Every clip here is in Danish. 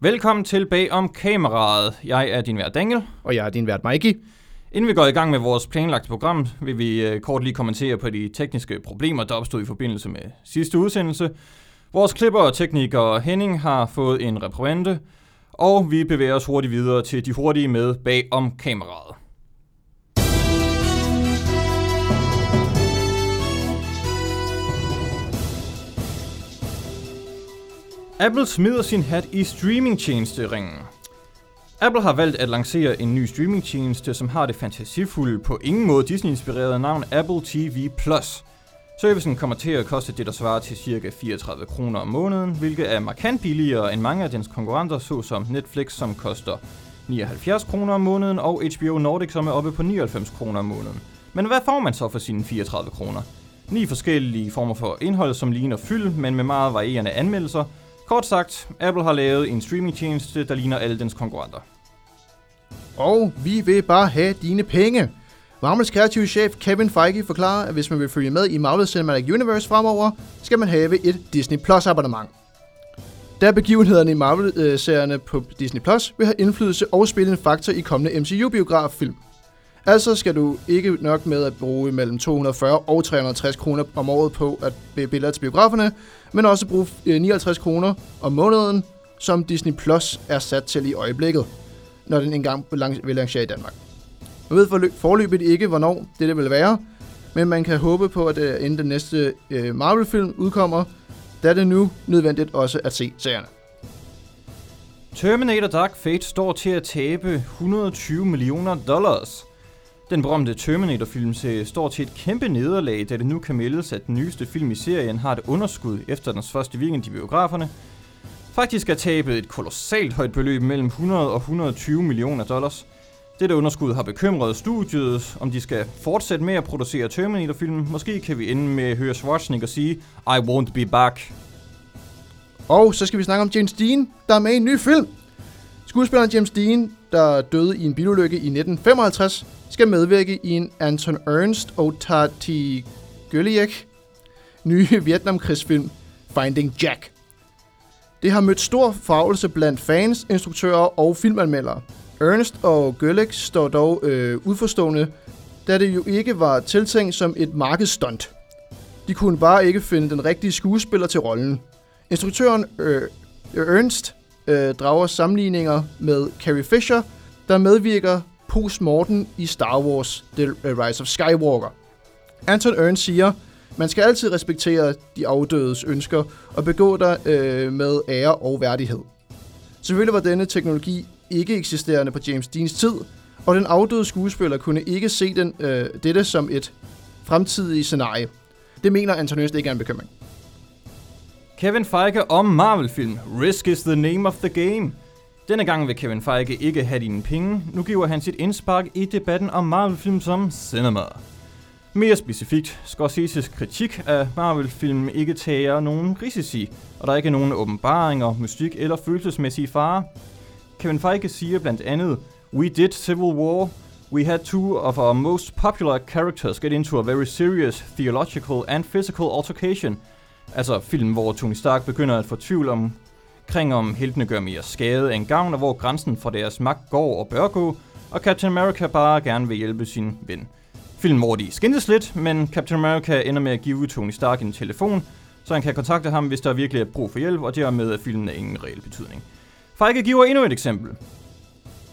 Velkommen til Bag om kameraet. Jeg er din vært Daniel. Og jeg er din vært Mikey. Inden vi går i gang med vores planlagte program, vil vi øh, kort lige kommentere på de tekniske problemer, der opstod i forbindelse med sidste udsendelse. Vores klipper og tekniker Henning har fået en reprimande, og vi bevæger os hurtigt videre til de hurtige med bag om kameraet. Apple smider sin hat i streamingtjenesteringen. Apple har valgt at lancere en ny streamingtjeneste, som har det fantasifulde, på ingen måde Disney-inspirerede navn Apple TV+. Servicen kommer til at koste det, der svarer til ca. 34 kroner om måneden, hvilket er markant billigere end mange af dens konkurrenter, såsom Netflix, som koster 79 kroner om måneden, og HBO Nordic, som er oppe på 99 kroner om måneden. Men hvad får man så for sine 34 kroner? Ni forskellige former for indhold, som ligner fyld, men med meget varierende anmeldelser, Kort sagt, Apple har lavet en streamingtjeneste, der ligner alle dens konkurrenter. Og vi vil bare have dine penge. Marvels kreative chef Kevin Feige forklarer, at hvis man vil følge med i Marvel Cinematic Universe fremover, skal man have et Disney Plus abonnement. Da begivenhederne i Marvel-serierne øh, på Disney Plus vil have indflydelse og spille en faktor i kommende MCU-biograffilm. Altså skal du ikke nok med at bruge mellem 240 og 360 kroner om året på at billeder til biograferne, men også bruge øh, 59 kroner om måneden, som Disney Plus er sat til i øjeblikket, når den engang vil lancere i Danmark. Man ved forløbet ikke, hvornår det vil være, men man kan håbe på, at øh, inden den næste øh, Marvel-film udkommer, da det nu nødvendigt også at se serierne. Terminator Dark Fate står til at tabe 120 millioner dollars. Den berømte Terminator-filmserie står til et kæmpe nederlag, da det nu kan meldes, at den nyeste film i serien har et underskud efter dens første weekend i biograferne. Faktisk er tabet et kolossalt højt beløb mellem 100 og 120 millioner dollars. Dette underskud har bekymret studiet, om de skal fortsætte med at producere Terminator-film. Måske kan vi ende med at høre Schwarzenegger sige, I won't be back. Og så skal vi snakke om James Dean, der er med i en ny film. Skuespilleren James Dean, der døde i en bilulykke i 1955, skal medvirke i en Anton Ernst og Tati Gøliek nye Vietnamkrigsfilm Finding Jack. Det har mødt stor forarvelse blandt fans, instruktører og filmanmeldere. Ernst og Gøliek står dog øh, udforstående, da det jo ikke var tiltænkt som et markedsstunt. De kunne bare ikke finde den rigtige skuespiller til rollen. Instruktøren øh, Ernst øh, drager sammenligninger med Carrie Fisher, der medvirker postmorten i Star Wars The Rise of Skywalker. Anton Ernst siger, man skal altid respektere de afdødes ønsker og begå dig øh, med ære og værdighed. Selvfølgelig var denne teknologi ikke eksisterende på James Deans tid, og den afdøde skuespiller kunne ikke se den, øh, dette som et fremtidigt scenarie. Det mener Anton Ernst ikke er en bekymring. Kevin Feige om Marvel-film. Risk is the name of the game. Denne gang vil Kevin Feige ikke have dine penge. Nu giver han sit indspark i debatten om Marvel-film som cinema. Mere specifikt, Scorseses kritik af Marvel-film ikke tager nogen risici, og der er ikke nogen åbenbaringer, mystik eller følelsesmæssige farer. Kevin Feige siger blandt andet, We did Civil War. We had two of our most popular characters get into a very serious theological and physical altercation. Altså film, hvor Tony Stark begynder at få tvivl om kring om heltene gør mere skade end gavn, og hvor grænsen for deres magt går og bør gå, og Captain America bare gerne vil hjælpe sin ven. Film, hvor de skændes lidt, men Captain America ender med at give Tony Stark en telefon, så han kan kontakte ham, hvis der virkelig er brug for hjælp, og dermed er filmen af ingen reel betydning. Feige giver endnu et eksempel.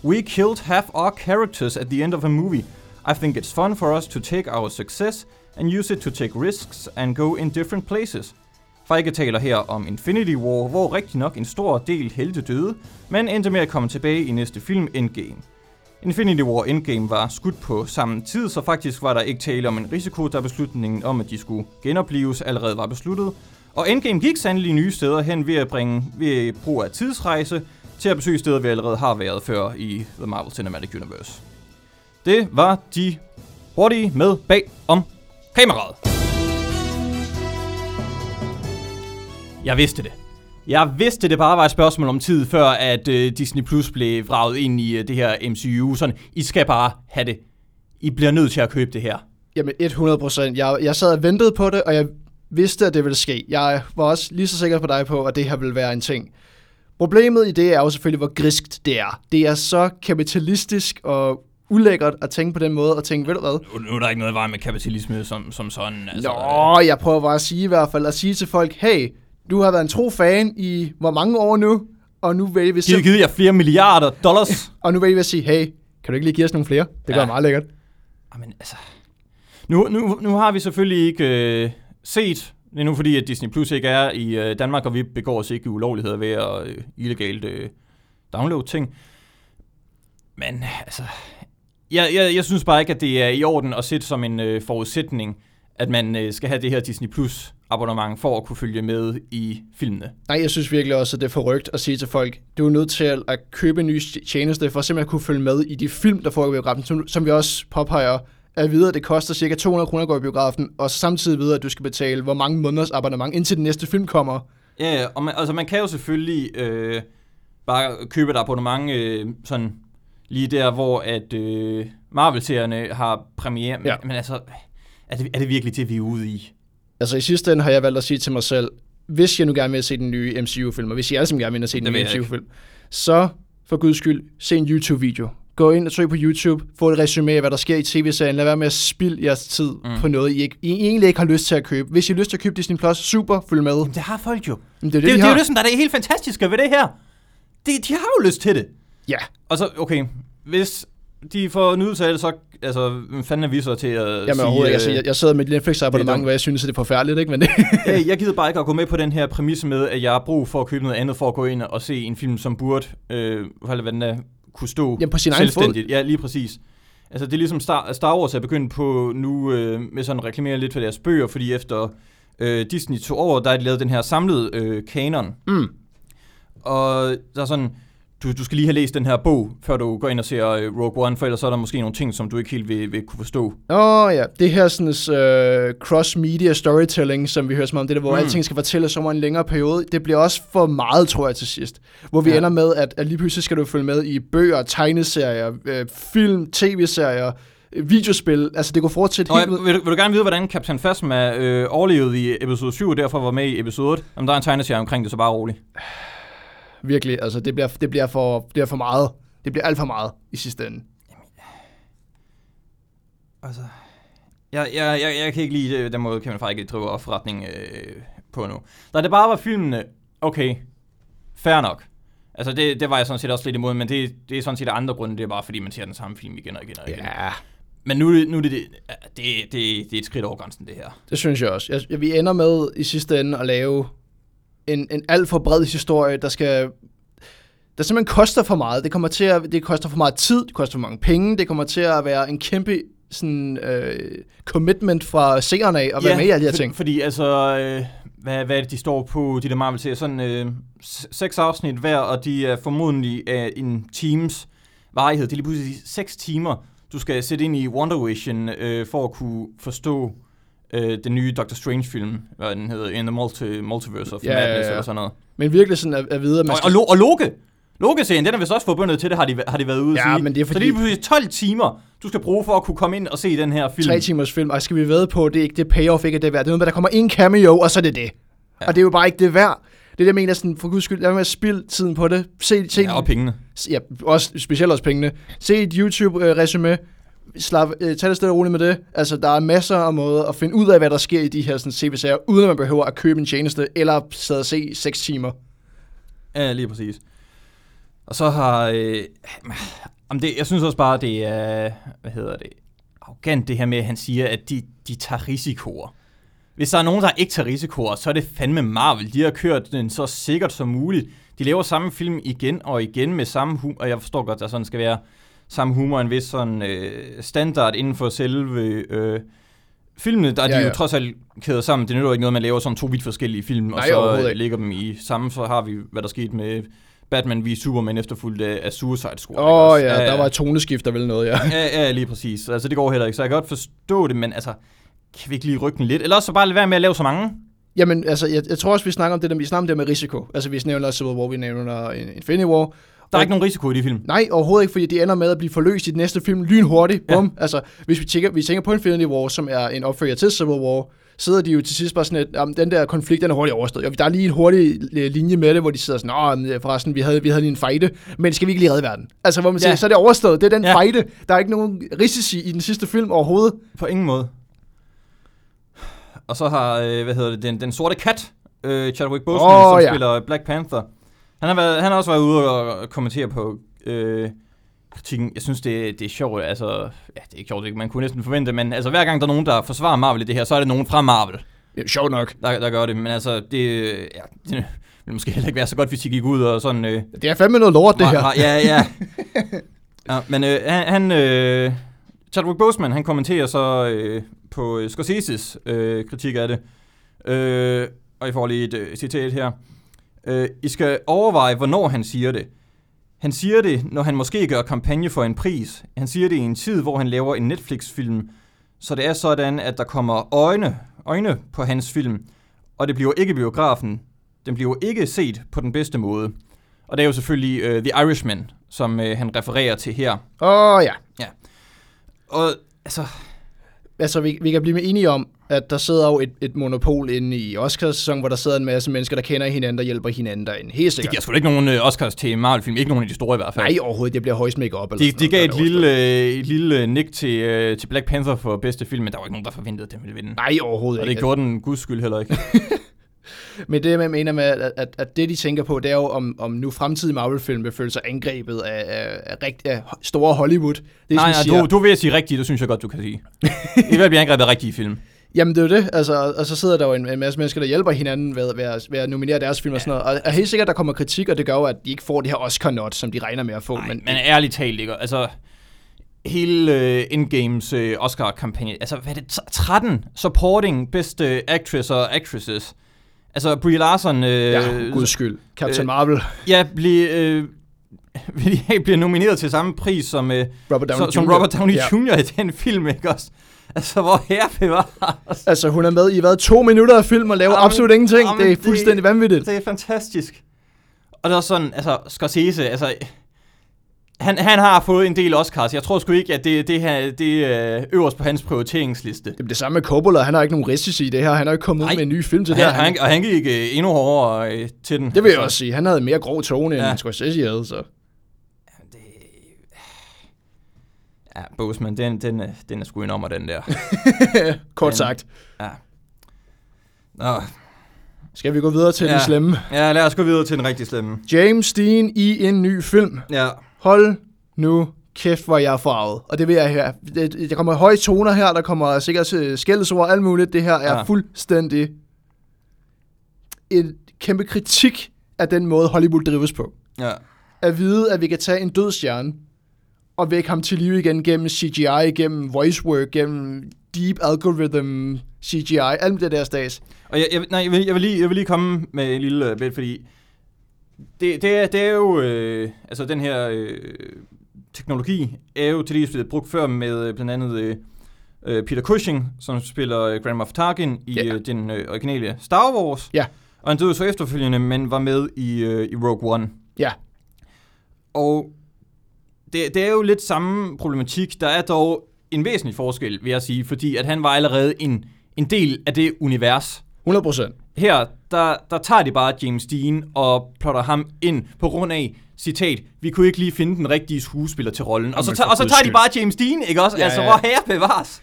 We killed half our characters at the end of a movie. I think it's fun for us to take our success and use it to take risks and go in different places. Feige taler her om Infinity War, hvor rigtig nok en stor del helte døde, men endte med at komme tilbage i næste film Endgame. Infinity War Endgame var skudt på samme tid, så faktisk var der ikke tale om en risiko, da beslutningen om, at de skulle genopleves, allerede var besluttet. Og Endgame gik sandelig nye steder hen ved at bringe ved brug af tidsrejse til at besøge steder, vi allerede har været før i The Marvel Cinematic Universe. Det var de hurtige med bag om kameraet. Jeg vidste det. Jeg vidste, det bare var et spørgsmål om tid, før at uh, Disney Plus blev vraget ind i uh, det her MCU. Sådan, I skal bare have det. I bliver nødt til at købe det her. Jamen 100 procent. Jeg, jeg sad og ventede på det, og jeg vidste, at det ville ske. Jeg var også lige så sikker på dig på, at det her ville være en ting. Problemet i det er jo selvfølgelig, hvor griskt det er. Det er så kapitalistisk og ulækkert at tænke på den måde, og tænke, ved du hvad? Nu, nu er der ikke noget i vejen med kapitalisme som, som sådan. Altså, Nå, jeg prøver bare at sige i hvert fald, at sige til folk, hey, du har været en tro fan i hvor mange år nu, og nu vælger vi... Givet, givet jer flere milliarder dollars. og nu vælger vi at sige, hey, kan du ikke lige give os nogle flere? Det gør ja. meget lækkert. Jamen, altså... Nu, nu, nu har vi selvfølgelig ikke øh, set det er nu fordi, at Disney Plus ikke er i øh, Danmark, og vi begår os ikke ulovligheder ved at øh, illegalt øh, downloade ting. Men altså, jeg, jeg, jeg synes bare ikke, at det er i orden at sætte som en øh, forudsætning, at man øh, skal have det her Disney Plus abonnement for at kunne følge med i filmene. Nej, jeg synes virkelig også, at det er forrygt at sige til folk, du er nødt til at købe en ny tjeneste for at simpelthen at kunne følge med i de film, der foregår i biografen, som, som vi også påpeger at vide, at det koster cirka 200 kroner at gå i biografen, og samtidig vide, at du skal betale hvor mange måneders abonnement, indtil den næste film kommer. Ja, og man, altså man kan jo selvfølgelig øh, bare købe et abonnement øh, sådan lige der, hvor at øh, Marvel-serierne har premiere. Ja. Men, men altså, er det, er det virkelig det, vi er ude i? Altså i sidste ende har jeg valgt at sige til mig selv, hvis jeg nu gerne vil se den nye MCU-film, og hvis jeg alle sammen gerne vil se den nye MCU-film, så for guds skyld, se en YouTube-video. Gå ind og søg på YouTube, få et resume af, hvad der sker i tv-serien. Lad være med at spilde jeres tid mm. på noget, I, ikke, I egentlig ikke har lyst til at købe. Hvis I har lyst til at købe Disney+, Plus, super, følg med. Jamen, det har folk jo. Men det er det, det, de det er jo det, som der er det helt fantastiske ved det her. De, de har jo lyst til det. Ja. Og så, okay, hvis de får nydelse af det, så altså, fanden er vi så til at Jamen, sige... Jamen altså, jeg, jeg sidder med et Netflix-abonnement, hvor jeg synes, at det er forfærdeligt, ikke? Men det... jeg, jeg gider bare ikke at gå med på den her præmis med, at jeg har brug for at købe noget andet for at gå ind og se en film, som burde, øh, hvad den er, kunne stå Jamen, på sin selvstændigt. Egen fod. Ja, lige præcis. Altså, det er ligesom Star, Star Wars er begyndt på nu øh, med sådan at reklamere lidt for deres bøger, fordi efter øh, Disney tog over, der er de lavet den her samlede øh, kanon. Mm. Og der er sådan, du, du skal lige have læst den her bog, før du går ind og ser uh, Rogue One, for ellers er der måske nogle ting, som du ikke helt vil, vil kunne forstå. Åh oh, ja, det her sådan uh, cross-media storytelling, som vi hører som om, det der, hvor mm. alting skal fortælles over en længere periode, det bliver også for meget, tror jeg, til sidst. Hvor vi ja. ender med, at, at lige pludselig skal du følge med i bøger, tegneserier, uh, film, tv-serier, videospil. Altså, det går fortsætte helt ud. Vil, vil, du gerne vide, hvordan Captain Phasma øh, overlevede i episode 7, og derfor var med i episode 8? Jamen, der er en tegneserie omkring det, så bare roligt. Virkelig, altså det bliver, det bliver, for, det bliver for meget. Det bliver alt for meget i sidste ende. Jamen, altså, jeg, jeg, jeg, jeg kan ikke lide øh, den måde, Kevin Feige driver forretning øh, på nu. Da det bare var filmene, okay, fair nok. Altså det, det var jeg sådan set også lidt imod, men det, det er sådan set andre grunde, det er bare fordi, man ser den samme film igen og igen og igen. Ja. Men nu, nu er det, det, det, det, det er et skridt over grænsen, det her. Det synes jeg også. Jeg, vi ender med i sidste ende at lave en, en alt for bred historie, der skal der simpelthen koster for meget. Det kommer til at, det koster for meget tid, det koster for mange penge, det kommer til at være en kæmpe sådan, øh, commitment fra seerne af at ja, være med i alle de her for, ting. fordi altså, øh, hvad, hvad er det, de står på, de der Marvel serier, sådan øh, seks afsnit hver, og de er formodentlig af en teams varighed. Det er lige pludselig seks timer, du skal sætte ind i Wonder Vision øh, for at kunne forstå øh, den nye Doctor Strange-film, hvad den hedder, In the Multi Multiverse of ja, Madness, ja, ja. eller sådan noget. Men virkelig sådan at, at vide, at man skal... Og, og, og Loke! Loke-serien, den er vist også forbundet til det, har de, har de været ude ja, sige. Men det er fordi... Så det er pludselig 12 timer, du skal bruge for at kunne komme ind og se den her film. Tre timers film, og skal vi ved på, det er ikke det payoff, ikke det værd. Det er noget med, der kommer en cameo, og så er det det. Ja. Og det er jo bare ikke det værd. Det er det, jeg mener, sådan, for guds skyld, lad mig at spille tiden på det. Se, se, ja, og pengene. Ja, også, specielt også pengene. Se et YouTube-resume, slap, øh, tag det stille og roligt med det. Altså, der er masser af måder at finde ud af, hvad der sker i de her sådan, CVC'er, uden at man behøver at købe en tjeneste, eller sidde og se 6 timer. Ja, lige præcis. Og så har... Øh, om det, jeg synes også bare, det er... Hvad hedder det? Arrogant det her med, at han siger, at de, de tager risikoer. Hvis der er nogen, der ikke tager risikoer, så er det fandme Marvel. De har kørt den så sikkert som muligt. De laver samme film igen og igen med samme humor, og jeg forstår godt, at der sådan skal være samme humor, en vis sådan øh, standard inden for selve øh, filmene, der er ja, de jo trods alt kædet sammen. Det nytter jo ikke noget, man laver sådan to vidt forskellige film, Nej, og så lægger dem i samme, så har vi, hvad der skete med Batman v Superman efterfulgt af Suicide Squad. Åh oh, ja, ja, der var et toneskift, der vel noget, ja. ja. Ja, lige præcis. Altså, det går heller ikke, så jeg kan godt forstå det, men altså, kan vi ikke lige rykke den lidt? Eller så bare lade være med at lave så mange? Jamen, altså, jeg, jeg tror også, vi snakker om det der, vi snakker om det med risiko. Altså, vi nævner Civil War, vi nævner Infinity War, Der er ikke nogen risiko i de film. Nej, overhovedet ikke, fordi det ender med at blive forløst i den næste film lynhurtigt. Ja. Bum. Altså, hvis vi tænker, vi tænker på Infinity War, som er en opfølger til Civil War, sidder de jo til sidst bare sådan, at jamen, den der konflikt, den er hurtigt overstået. Og der er lige en hurtig øh, linje med det, hvor de sidder sådan, Nå, øh, forresten, vi havde, vi havde lige en fejde, men skal vi ikke lige redde verden? Altså, hvor man siger, Ja. så er det overstået. Det er den Ja. fejde. Der er ikke nogen risici i den sidste film overhovedet. På ingen måde. Og så har, øh, hvad hedder det, den, den sorte kat, øh, Chadwick Boseman, Åh, som ja. spiller Black Panther. Han har, været, han har også været ude og kommentere på øh, kritikken. Jeg synes, det, det er sjovt. Altså, ja, det er ikke sjovt, det- man kunne næsten forvente, men altså, hver gang der er nogen, der forsvarer Marvel i det her, så er det nogen fra Marvel, Ja, sjovt nok. der, der gør det. Men altså, det, ja, det ville måske heller ikke være så godt, hvis de gik ud og sådan... Øh, Det er fandme noget lort, det her. Ma- ja, ja. ja men øh, han, han øh, Chadwick Boseman, han kommenterer så øh, på øh, Scorseses øh, kritik af det. Øh, og jeg får lige et øh, citat her. Øh, I skal overveje, hvornår han siger det. Han siger det, når han måske gør kampagne for en pris. Han siger det i en tid, hvor han laver en Netflix-film. Så det er sådan, at der kommer øjne, øjne på hans film. Og det bliver ikke biografen. Den bliver ikke set på den bedste måde. Og det er jo selvfølgelig uh, The Irishman, som uh, han refererer til her. Åh, ja. Og altså, Altså, vi, vi kan blive enige om, at der sidder jo et, et monopol inde i Oscars-sæson, hvor der sidder en masse mennesker, der kender hinanden, der hjælper hinanden derinde. Helt det sikkert. giver sgu ikke nogen uh, Oscars til Marvel-film. Ikke nogen af de store i hvert fald. Nej, overhovedet. Det bliver højst make-up. eller De, de gav der et lille, øh, et lille nick til, uh, til Black Panther for bedste film, men der var ikke nogen, der forventede, at den ville vinde. Nej, overhovedet Og det ikke. gjorde den guds skyld heller ikke. Men det, jeg mener med, at, at, at det, de tænker på, det er jo, om, om nu fremtidige Marvel-film vil føle sig angrebet af, af, af, rigt, af store Hollywood. Det nej, nej, siger, du, du vil sige rigtigt, det synes jeg godt, du kan sige. I vil blive angrebet af rigtige film. Jamen, det er jo det. Altså, og- så sidder der jo en, en masse mennesker, der hjælper hinanden ved, ved, at, ved at nominere deres film og sådan noget. Og er helt sikkert, der kommer kritik, og det gør jo, at de ikke får det her Oscar-not, som de regner med at få. Nej, men, men, ærligt talt, ikke? Altså, hele uh, Endgames uh, Oscar-kampagne, altså, hvad er det? T- 13 supporting best uh, actress og actresses. Altså, Brie Larson... Uh, ja, guds skyld. Captain øh, Marvel, Ja, blive, vil de bliver nomineret til samme pris som, Robert Downey som, som. Robert Downey Ja. Jr. i den film, ikke også? Altså, hvor herre bevares. Altså, hun er med i hvad, to minutter af film og laver Jamen, absolut ingenting. jamen, det er det- fuldstændig vanvittigt. Det er fantastisk. Og det er sådan, altså, Scorsese, altså, han, han har fået en del Oscars. Jeg tror sgu ikke, at det, det her det er øverst på hans prioriteringsliste. Det er det samme med Coppola. Han har ikke nogen risici i det her. Han har ikke kommet ud Nej. med en ny film til det han, her. og han, og han gik øh, endnu hårdere øh, til den. Det vil jeg Altså, også sige. Han havde mere grov tone, end Ja. ja. Scorsese havde, så... Det... Ja, Boseman, den, den, den er sgu en ommer, den der. Kort Den- sagt. Ja. Nå, Skal vi gå videre til Ja. den slemme? ja, lad os gå videre til den rigtig slemme. James Dean i en ny film. Ja, Hold nu kæft, hvor jeg er farvet. Og det vil jeg her. Der kommer høje toner her, der kommer sikkert øh, skældesord og alt muligt. Det her er ja. fuldstændig en kæmpe kritik af den måde, Hollywood drives på. ja. At vide, at vi kan tage en død stjerne og vække ham til live igen gennem CGI, gennem voice work, gennem deep algorithm CGI, alt det der stats. Og jeg, jeg, nej, jeg, vil, jeg, vil lige, jeg vil lige komme med en lille øh, bit, fordi det, det, er, det er jo, øh, altså den her øh, teknologi er jo til dels blevet brugt før med øh, blandt andet øh, øh, Peter Cushing, som spiller Grand Moff Tarkin i Ja. øh, den øh, originale Star Wars. Ja. Og han døde så efterfølgende, men var med i, øh, i Rogue One. Ja. Og det, det er jo lidt samme problematik. Der er dog en væsentlig forskel, vil jeg sige, fordi at han var allerede en, en del af det univers. 100 procent. Her, der, der tager de bare James Dean og plotter ham ind på grund af, citat, vi kunne ikke lige finde den rigtige skuespiller til rollen. Og så, tager, og så tager de bare James Dean, ikke også? Ja, altså, ja. hvor herre bevares.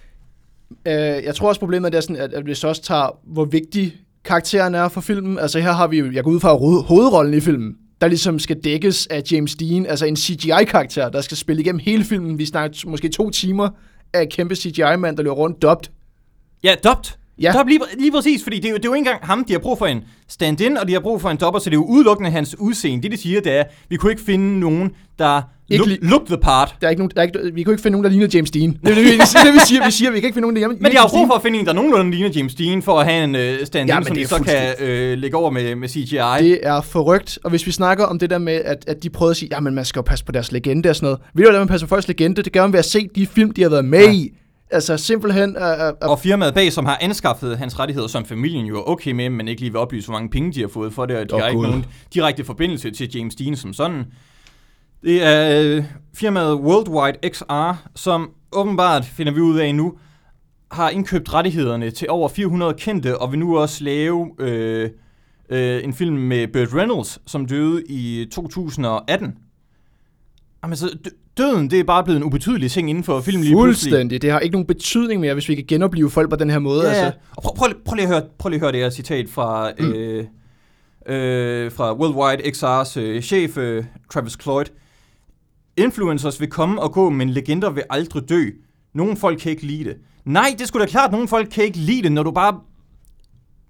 Øh, jeg tror også problemet er sådan, at, at hvis også tager, hvor vigtig karakteren er for filmen. Altså her har vi jo, jeg går ud fra hoved- hovedrollen i filmen, der ligesom skal dækkes af James Dean, altså en CGI-karakter, der skal spille igennem hele filmen. Vi snakker måske to timer af en kæmpe CGI-mand, der løber rundt dubbed. Ja, dobt. Ja. Dop lige, lige præcis, fordi det er, jo, det er jo ikke engang ham, de har brug for en stand-in, og de har brug for en dopper, så det er jo udelukkende hans udseende. Det, de siger, det er, vi kunne ikke finde nogen, der Ikke look, look the part. Der er ikke nogen, der er ikke, vi kunne ikke finde nogen, der ligner James Dean. Det er det, vi, det, det, vi siger. Vi siger, vi kan ikke finde nogen, der ligner Men de har brug Dean. for at finde en, der nogenlunde ligner James Dean, for at have en uh, stand-in, Ja, men som det de så kan øh, lægge over med, med CGI. Det er forrygt. Og hvis vi snakker om det der med, at, at de prøvede at sige, jamen man skal jo passe på deres legende og sådan noget. Ved du, hvordan man passer på folks legende? Det gør man ved at se de film, de har været med Ja. ja. i. Altså simpelthen... Uh, uh, Og firmaet bag, som har anskaffet hans rettigheder, som familien jo er okay med, men ikke lige vil oplyse, hvor mange penge de har fået for det, og de Åh, har ikke nogen direkte forbindelse til James Dean som sådan. Det er øh, firmaet Worldwide XR, som åbenbart, finder vi ud af nu, har indkøbt rettighederne til over 400 kendte, og vil nu også lave øh, øh, en film med Burt Reynolds, som døde i 2018. Jamen, så dø- døden, det er bare blevet en ubetydelig ting inden for film lige. Fuldstændig. Det har ikke nogen betydning mere, hvis vi kan genopleve folk på den her måde. Ja, Altså. og prøv, prøv, prøv, lige at høre, prøv lige at høre det her citat fra, mm. øh, øh, fra Worldwide XR's øh, chef, øh, Travis Cloyd. Influencers vil komme og gå, men legender vil aldrig dø. Nogle folk kan ikke lide det. Nej, det skulle da klart, nogle folk kan ikke lide det, når du bare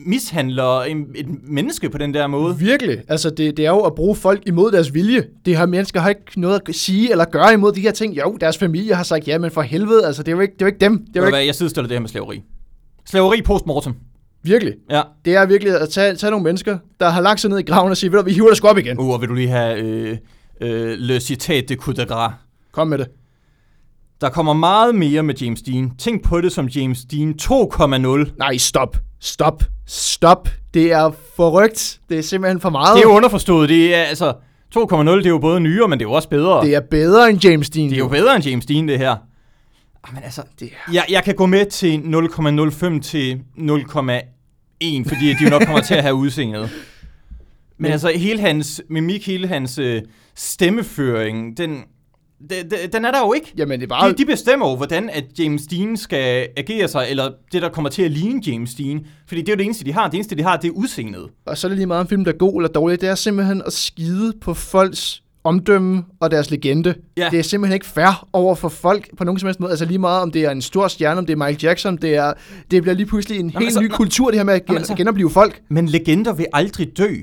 mishandler en, et menneske på den der måde. Virkelig. Altså, det, det er jo at bruge folk imod deres vilje. De her mennesker har ikke noget at sige eller gøre imod de her ting. Jo, deres familie har sagt ja, men for helvede, altså, det er jo ikke, det er jo ikke dem. Det er Det jo ikke, hvad, jeg sidestiller det her med slaveri. Slaveri postmortem. virkelig. Ja. Det er virkelig at tage, tage nogle mennesker, der har lagt sig ned i graven og sige, ved du, vi hiver dig sgu op igen. Uh, og vil du lige have øh, øh, le citat de coup de gras. Kom med det. Der kommer meget mere med James Dean. Tænk på det som James Dean 2,0. Nej, stop. Stop. Stop. Det er forrygt. Det er simpelthen for meget. Det er underforstået. Det er altså 2,0, det er jo både nyere, men det er jo også bedre. det er bedre end James Dean. det er jo bedre end James Dean, det her. Ah, Men altså, Det jeg, jeg kan gå med til 0,05 til 0,1, fordi de jo nok kommer til at have udseendet. Men, Men- altså, hele hans mimik, hele hans øh, stemmeføring, den, den, den er der jo ikke. Jamen, det er bare... De, de bestemmer jo, hvordan at James Dean skal agere sig, eller det, der kommer til at ligne James Dean. Fordi det er jo det eneste, de har. Det eneste, de har, det er udseendet. Og så er det lige meget om film, der er god eller dårlig. Det er simpelthen at skide på folks omdømme og deres legende. Ja. Det er simpelthen ikke fair over for folk på nogen som helst måde. Altså lige meget om det er en stor stjerne, om det er Michael Jackson, det, er, det bliver lige pludselig en helt altså, ny kultur, det her med at gen, altså- genopleve folk. Men legender vil aldrig dø.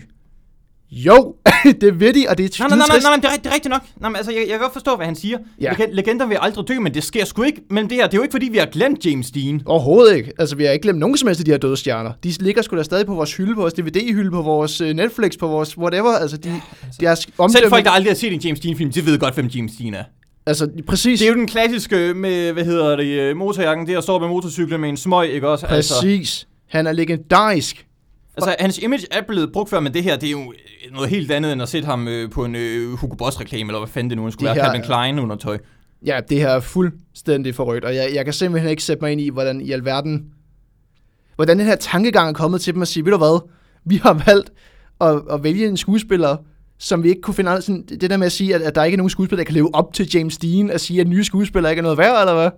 Jo, det ved de, og det er Nej, nej, nej, nej, nej, det er, det er rigtigt nok. Nej, men altså, jeg, jeg kan godt forstå, hvad han siger. Ja. Ja. Legender vil aldrig dø, men det sker sgu ikke. Men det her, det er jo ikke, fordi vi har glemt James Dean. Overhovedet ikke. Altså, vi har ikke glemt nogen som helst af de her døde stjerner. De ligger sgu da stadig på vores hylde, på vores DVD-hylde, på vores øh, Netflix, på vores whatever. Altså, de, deres omdømme... Selv folk, der aldrig har set en James Dean-film, de ved godt, hvem James Dean er. Altså, præcis. Det er jo den klassiske med, hvad hedder det, øh, motorjakken, det at stå på motorcyklen med en smøg, ikke også? Altså, Præcis. Han er legendarisk. Altså, hans image er blevet brugt før, men det her, det er jo noget helt andet, end at sætte ham øh, på en øh, Hugo Boss-reklame, eller hvad fanden det nu skulle Det være, her Calvin Klein under tøj. Ja, det her er fuldstændig forrygt, og jeg, jeg kan simpelthen ikke sætte mig ind i, hvordan i alverden... Hvordan den her tankegang er kommet til dem at sige, ved du hvad, vi har valgt at, at vælge en skuespiller, som vi ikke kunne finde andre... Sådan, det der med at sige, at, at der ikke er nogen skuespiller, der kan leve op til James Dean, at sige, at nye skuespillere ikke er noget værd, eller hvad?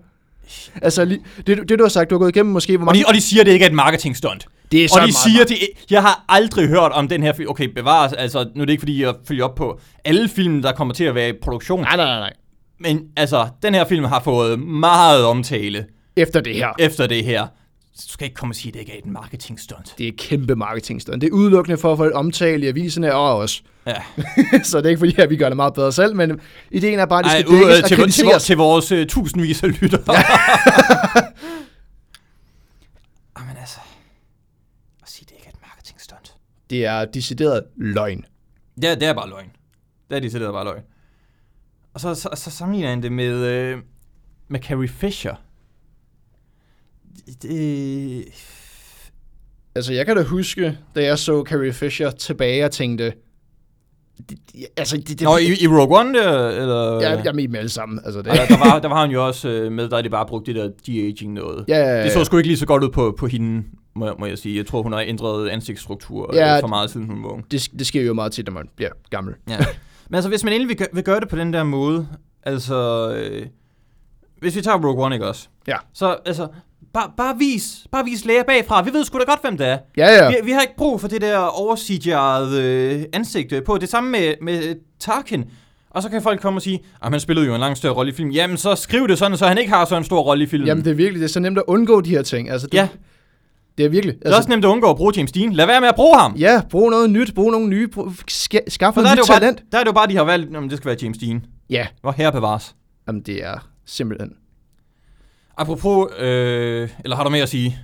Altså, det, det du har sagt, du har gået igennem måske, hvor Og mange... de, og de siger, det ikke er et marketing-stunt. Det er så Og de meget- siger, det, jeg har aldrig hørt om den her film. Okay, bevares, altså, nu er det ikke fordi, jeg følger op på alle film, der kommer til at være i produktion. Nej, nej, nej, nej. Men altså, den her film har fået meget omtale Efter det her. efter det her. Så du skal ikke komme og sige, at det ikke er et marketing-stunt. Det er kæmpe marketingstunt. Det er udelukkende for at få omtale i aviserne og os. Ja. så det er ikke fordi, at vi gør det meget bedre selv, men ideen er bare, at det Ej, skal ud, dækkes øh, og til, til, til, kritiseres. til vores uh, tusindvis af lyttere. Ja. Jamen altså, at sige, det ikke er et marketing-stunt. Det er decideret løgn. Ja, det er bare løgn. Det er de til, bare løgn. Og så, så, så sammenligner han det med, øh, med Carrie Fisher. Det, Altså, jeg kan da huske, da jeg så Carrie Fisher tilbage og tænkte... Det, det, altså, det, det, Nå, i, i Rogue One der, eller? jeg, jeg er med dem alle sammen. Altså, det, Og der, var, der var han jo også øh, med, der de bare brugte det der de-aging noget. ja, ja, ja, Det så sgu ikke lige så godt ud på, på hende, må, jeg- må jeg sige. Jeg tror, hun har ændret ansigtsstruktur Ja, ja, for meget, siden hun var ung. det, det sker jo meget tit, når man bliver gammel. Ja. Men altså, hvis man endelig vil, gø- vil gøre det på den der måde, altså... Øh, hvis vi tager Rogue One, ikke også? Ja. Så, altså, bare, bare vis, bare vis læger bagfra. Vi ved sgu da godt, hvem det er. Ja, ja. Vi, vi har ikke brug for det der over øh, ansigt øh, på. Det samme med, med Tarkin. Og så kan folk komme og sige, at han spillede jo en langt større rolle i filmen. Jamen, så skriv det sådan, så han ikke har så en stor rolle i filmen. Jamen, det er virkelig, det er så nemt at undgå de her ting. Altså, det, Ja. Det er virkelig. Det er også nemt at undgå at bruge James Dean. Lad være med at bruge ham. Ja, brug noget nyt, brug nogle nye, brug, ska, noget er, nyt jo bare, talent. der er det jo bare, de har valgt, at det skal være James Dean. Ja, Hvor her bevares. jamen det er simpelthen... Apropos, øh, eller har du mere at sige?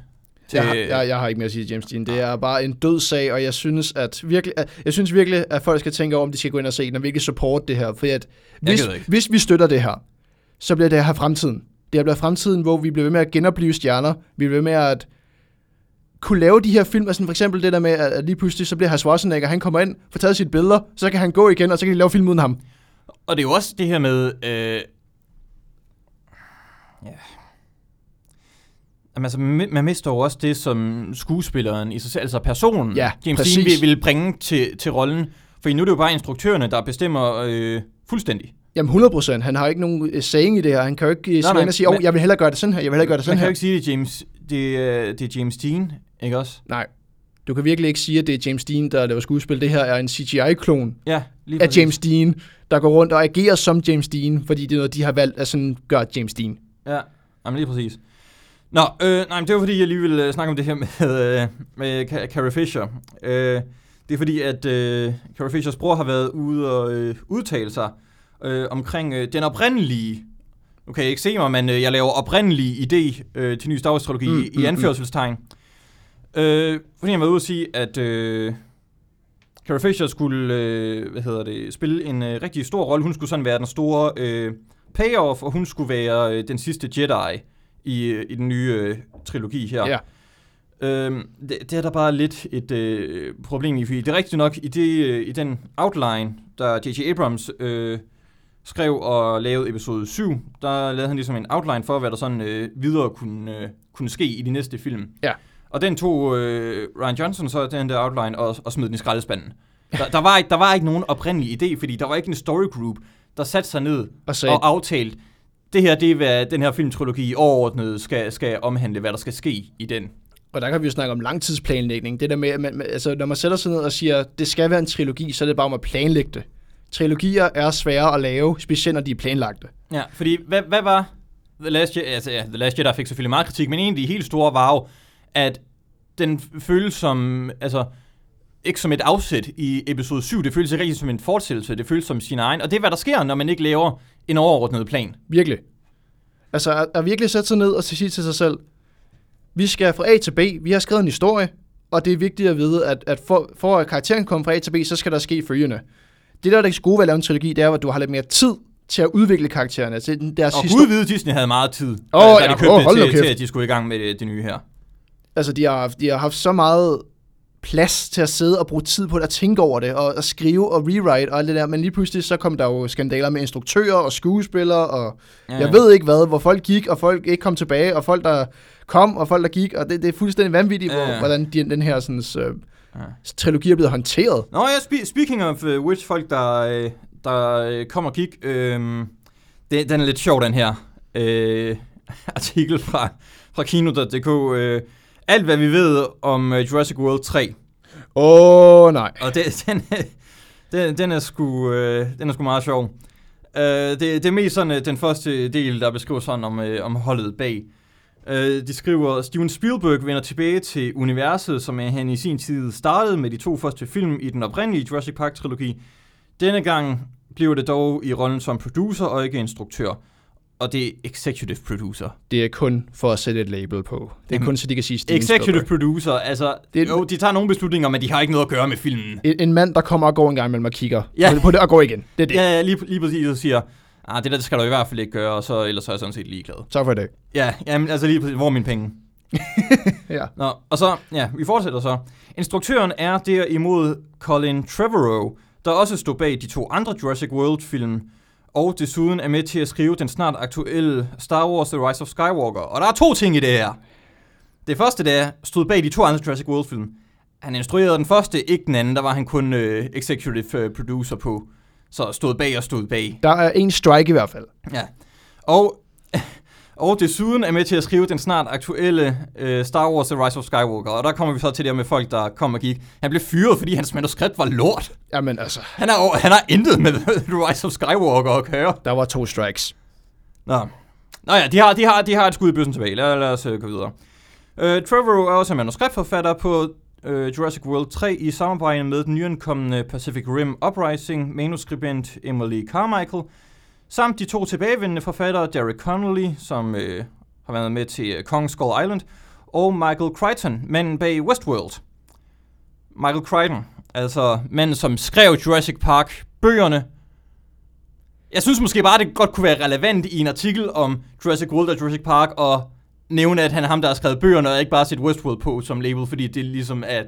Til, Jeg har, jeg, jeg har ikke mere at sige James Dean. Det er bare en død sag, og jeg synes, at virkelig, at, jeg synes virkelig, at folk skal tænke over, om de skal gå ind og se den, og virkelig support det her. For at hvis, hvis vi støtter det her, så bliver det her fremtiden. Det bliver fremtiden, hvor vi bliver ved med at genopleve stjerner. Vi bliver ved med at kunne lave de her film, altså for eksempel det der med, at lige pludselig så bliver Herr Schwarzenegger, han kommer ind, får taget sine billeder, så kan han gå igen, og så kan de lave film uden ham. Og det er jo også det her med... Øh, ja. Jamen, altså, man mister jo også det, som skuespilleren i sig selv, altså personen, Ja, James præcis. Dean vil, vil bringe til, til rollen. For nu er det jo bare instruktørerne, der bestemmer øh, fuldstændig. Jamen 100%. Han har ikke nogen øh, saying i det her. Han kan jo ikke øh, nej, og sige, åh, oh, jeg vil hellere gøre det sådan her, jeg vil hellere gøre det Man sådan kan jo her. ikke sige, det er James, det, er, det er James Dean, ikke også? Nej. Du kan virkelig ikke sige, at det er James Dean, der laver skuespil. Det her er en CGI-klon Ja, lige af. James Dean, der går rundt og agerer som James Dean, fordi det er noget, de har valgt at sådan gøre James Dean. Ja, jamen lige præcis. Nå, øh, nej, men det var fordi, jeg lige ville øh, snakke om det her med, øh, med Ca- Carrie Fisher. Øh, det er fordi, at øh, Carrie Fishers bror har været ude og øh, udtale sig øh, omkring øh, den oprindelige, nu kan jeg ikke se mig, men øh, jeg laver oprindelig idé øh, til ny Star Wars-trilogi Mm, mm, mm, i anførselstegn. Øh, fordi han var ude at sige, at øh, Carrie Fisher skulle øh, hvad hedder det, spille en øh, rigtig stor rolle. Hun skulle sådan være den store øh, payoff, og hun skulle være øh, den sidste Jedi i, øh, i den nye øh, trilogi her. Ja. Øhm, det, det er der bare lidt et øh, problem i, fordi det er rigtigt nok, i, det, øh, i den outline, der J.J. Abrams øh, skrev og lavede episode 7, der lavede han ligesom en outline for, hvad der sådan øh, videre kunne, øh, kunne ske i de næste film. Ja. Og den tog øh, Ryan Johnson så den der outline og, og smed den i skraldespanden. Der, der, var ikke, der var ikke nogen oprindelig idé, fordi der var ikke en story group, der satte sig ned Og sagde, og aftalt, det her det er, hvad den her filmtrilogi overordnet skal, skal omhandle, hvad der skal ske i den. og der kan vi jo snakke om langtidsplanlægning. Det der med, at man, altså, når man sætter sig ned og siger, det skal være en trilogi, så er det bare om at planlægge det. Trilogier er svære at lave, specielt når de er planlagte. Ja, fordi hvad, hvad var The Last Jedi? Altså, ja, The Last Jedi fik selvfølgelig meget kritik, men en af de helt store var jo, at den føles som, altså, ikke som et afsæt i episode 7, det føles ikke rigtig som en fortsættelse, det føles som sin egen, og det er, hvad der sker, når man ikke laver en overordnet plan. Virkelig. Altså at, at virkelig sætte sig ned og sige til sig selv, vi skal fra A til B, vi har skrevet en historie, og det er vigtigt at vide, at, at for, for at karakteren kommer fra A til B, så skal der ske følgende. Det der er det gode ved at lave en trilogi, det er, at du har lidt mere tid til at udvikle karaktererne. Til deres Og Gud vide, Disney havde meget tid, Åh, da ja, de købte det hold til, kæft. til, at de skulle i gang med det, det nye her. Altså, de har, de har haft så meget plads til at sidde og bruge tid på at tænke over det, og at skrive og rewrite og alt det der, men lige pludselig så kom der jo skandaler med instruktører og skuespillere, og Ja, Jeg ved ikke hvad, hvor folk gik, og folk ikke kom tilbage, og folk der kom, og folk der gik, og det, det er fuldstændig vanvittigt, Ja, hvor, hvordan de, den her sådan, øh, Ja. trilogi er blevet håndteret. Nå ja, spe- speaking of uh, which folk, der, øh, der øh, kom og gik, øh, det, den er lidt sjov, den her øh, artikel fra, fra Kino.dk. Øh, alt, hvad vi ved om uh, Jurassic World 3. Åh, oh, nej. Og det, den, den, den, er sgu, øh, den er sgu meget sjov. Øh, det, det er mest sådan den første del, der beskriver sådan om, øh, om holdet bag. Øh, de skriver, Steven Spielberg vender tilbage til universet, som han i sin tid startede med de to første film i den oprindelige Jurassic Park-trilogi. Denne gang bliver det dog i rollen som producer og ikke instruktør. Og det er executive producer. Det er kun for at sætte et label på. Det er Jamen, kun så de kan sige Steven Executive Spielberg. producer, altså, Det er- jo, de tager nogle beslutninger, men de har ikke noget at gøre med filmen. En, en mand, der kommer og går en gang imellem og kigger Ja. på, på det og går igen. Det er det. Ja, ja lige, lige præcis, og siger, ah, det der det skal du i hvert fald ikke gøre, og så, ellers er jeg sådan set ligeglad. Tak for i dag. Ja, jamen, altså lige præcis, hvor er mine penge? Ja. Nå, og så, ja, vi fortsætter så. Instruktøren er derimod Colin Trevorrow, der også stod bag de to andre Jurassic World-film, og desuden er med til at skrive den snart aktuelle Star Wars The Rise of Skywalker. Og der er to ting i det her. Det første, der stod bag de to andre Jurassic World-film. Han instruerede den første, ikke den anden. Der var han kun øh, executive øh, producer på. Så stod bag og stod bag. Der er en strike i hvert fald. Ja. Og, og desuden er med til at skrive den snart aktuelle øh, Star Wars The Rise of Skywalker. Og der kommer vi så til det med folk, der kom og gik. Han blev fyret, fordi hans manuskript var lort. Jamen altså, Han har, han har intet med The Rise of Skywalker at køre. der var to strikes. Nå. Nå ja, de har, de har, de har et skud i bøssen tilbage. Lad, lad os uh, gå videre. Uh, Trevor er også manuskriptforfatter på uh, Jurassic World 3 i samarbejde med den nyankomne Pacific Rim Uprising manuskribent Emily Carmichael, samt de to tilbagevendende forfattere Derek Connolly, som uh, har været med til øh, Kong Skull Island, og Michael Crichton, manden bag Westworld. Michael Crichton, altså manden, som skrev Jurassic Park bøgerne, jeg synes måske bare, det godt kunne være relevant i en artikel om Jurassic World og Jurassic Park, og nævne, at han er ham, der har skrevet bøgerne, og ikke bare sætte Westworld på som label, fordi det ligesom er...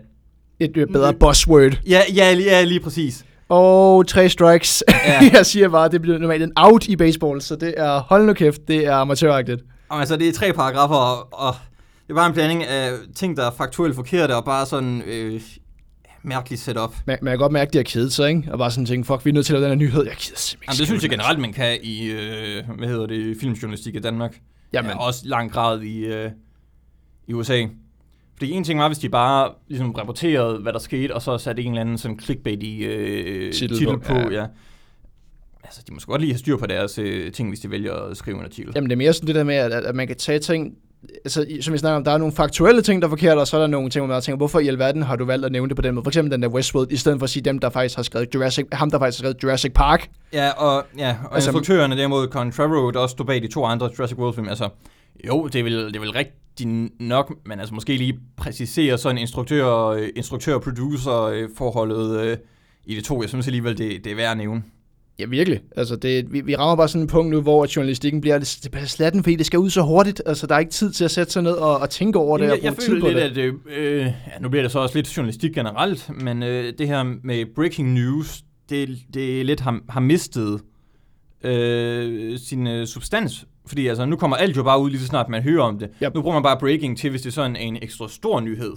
Et øh, bedre buzzword. Ja, ja, ja lige præcis. Og tre strikes. Ja. jeg siger bare, det bliver normalt en out i baseball, så det er, hold nu kæft, det er amatøragtigt. Altså, det er tre paragrafer, og, og det er bare en blanding af ting, der er faktuelt forkerte, og bare sådan øh, mærkeligt setup. Men, men jeg kan godt mærke, at de har kedet sig, ikke? Og bare sådan tænke, fuck, vi er nødt til at lave den her nyhed. Jeg gider simpelthen Jamen, det synes jeg generelt, man kan i, øh, hvad hedder det, filmjournalistik i Danmark. Jamen. Ja, også lang grad i, øh, i USA. Fordi en ting var, hvis de bare ligesom rapporterede, hvad der skete, og så satte en eller anden sådan clickbait i øh, Titel titel, på, ja. ja. Altså, de må godt lige have styr på deres øh, ting, hvis de vælger at skrive en artikel. Jamen det er mere sådan det der med, at, at man kan tage ting, altså som vi snakker om, der er nogle faktuelle ting, der er forkerte, og så er der nogle ting, hvor man tænker, hvorfor i alverden har du valgt at nævne det på den måde? For eksempel den der Westworld, i stedet for at sige dem, der faktisk har skrevet Jurassic, ham der faktisk har skrevet Jurassic Park. Ja, og, ja, og Altså- instruktørerne derimod, Colin Trevorrow, der også stod bag de to andre Jurassic World-film, altså, jo, det er vel, det er vel rigtig nok, men altså måske lige præcisere sådan instruktør, øh, instruktør-producer-forholdet øh, i de to. Jeg synes alligevel, det, det er værd at nævne. Ja, virkelig. Altså, det, vi, vi rammer bare sådan en punkt nu, hvor journalistikken bliver, bliver slatten, fordi det skal ud så hurtigt. Altså, der er ikke tid til at sætte sig ned og, og tænke over det Jamen, og jeg, jeg bruge tid føler på lidt, det. at øh, øh, ja, nu bliver det så også lidt journalistik generelt, men øh, det her med breaking news, det, det lidt har, har mistet øh, sin øh, substans. Fordi altså, nu kommer alt jo bare ud lige så snart man hører om det. Yep. Nu bruger man bare breaking til, hvis det er sådan en ekstra stor nyhed.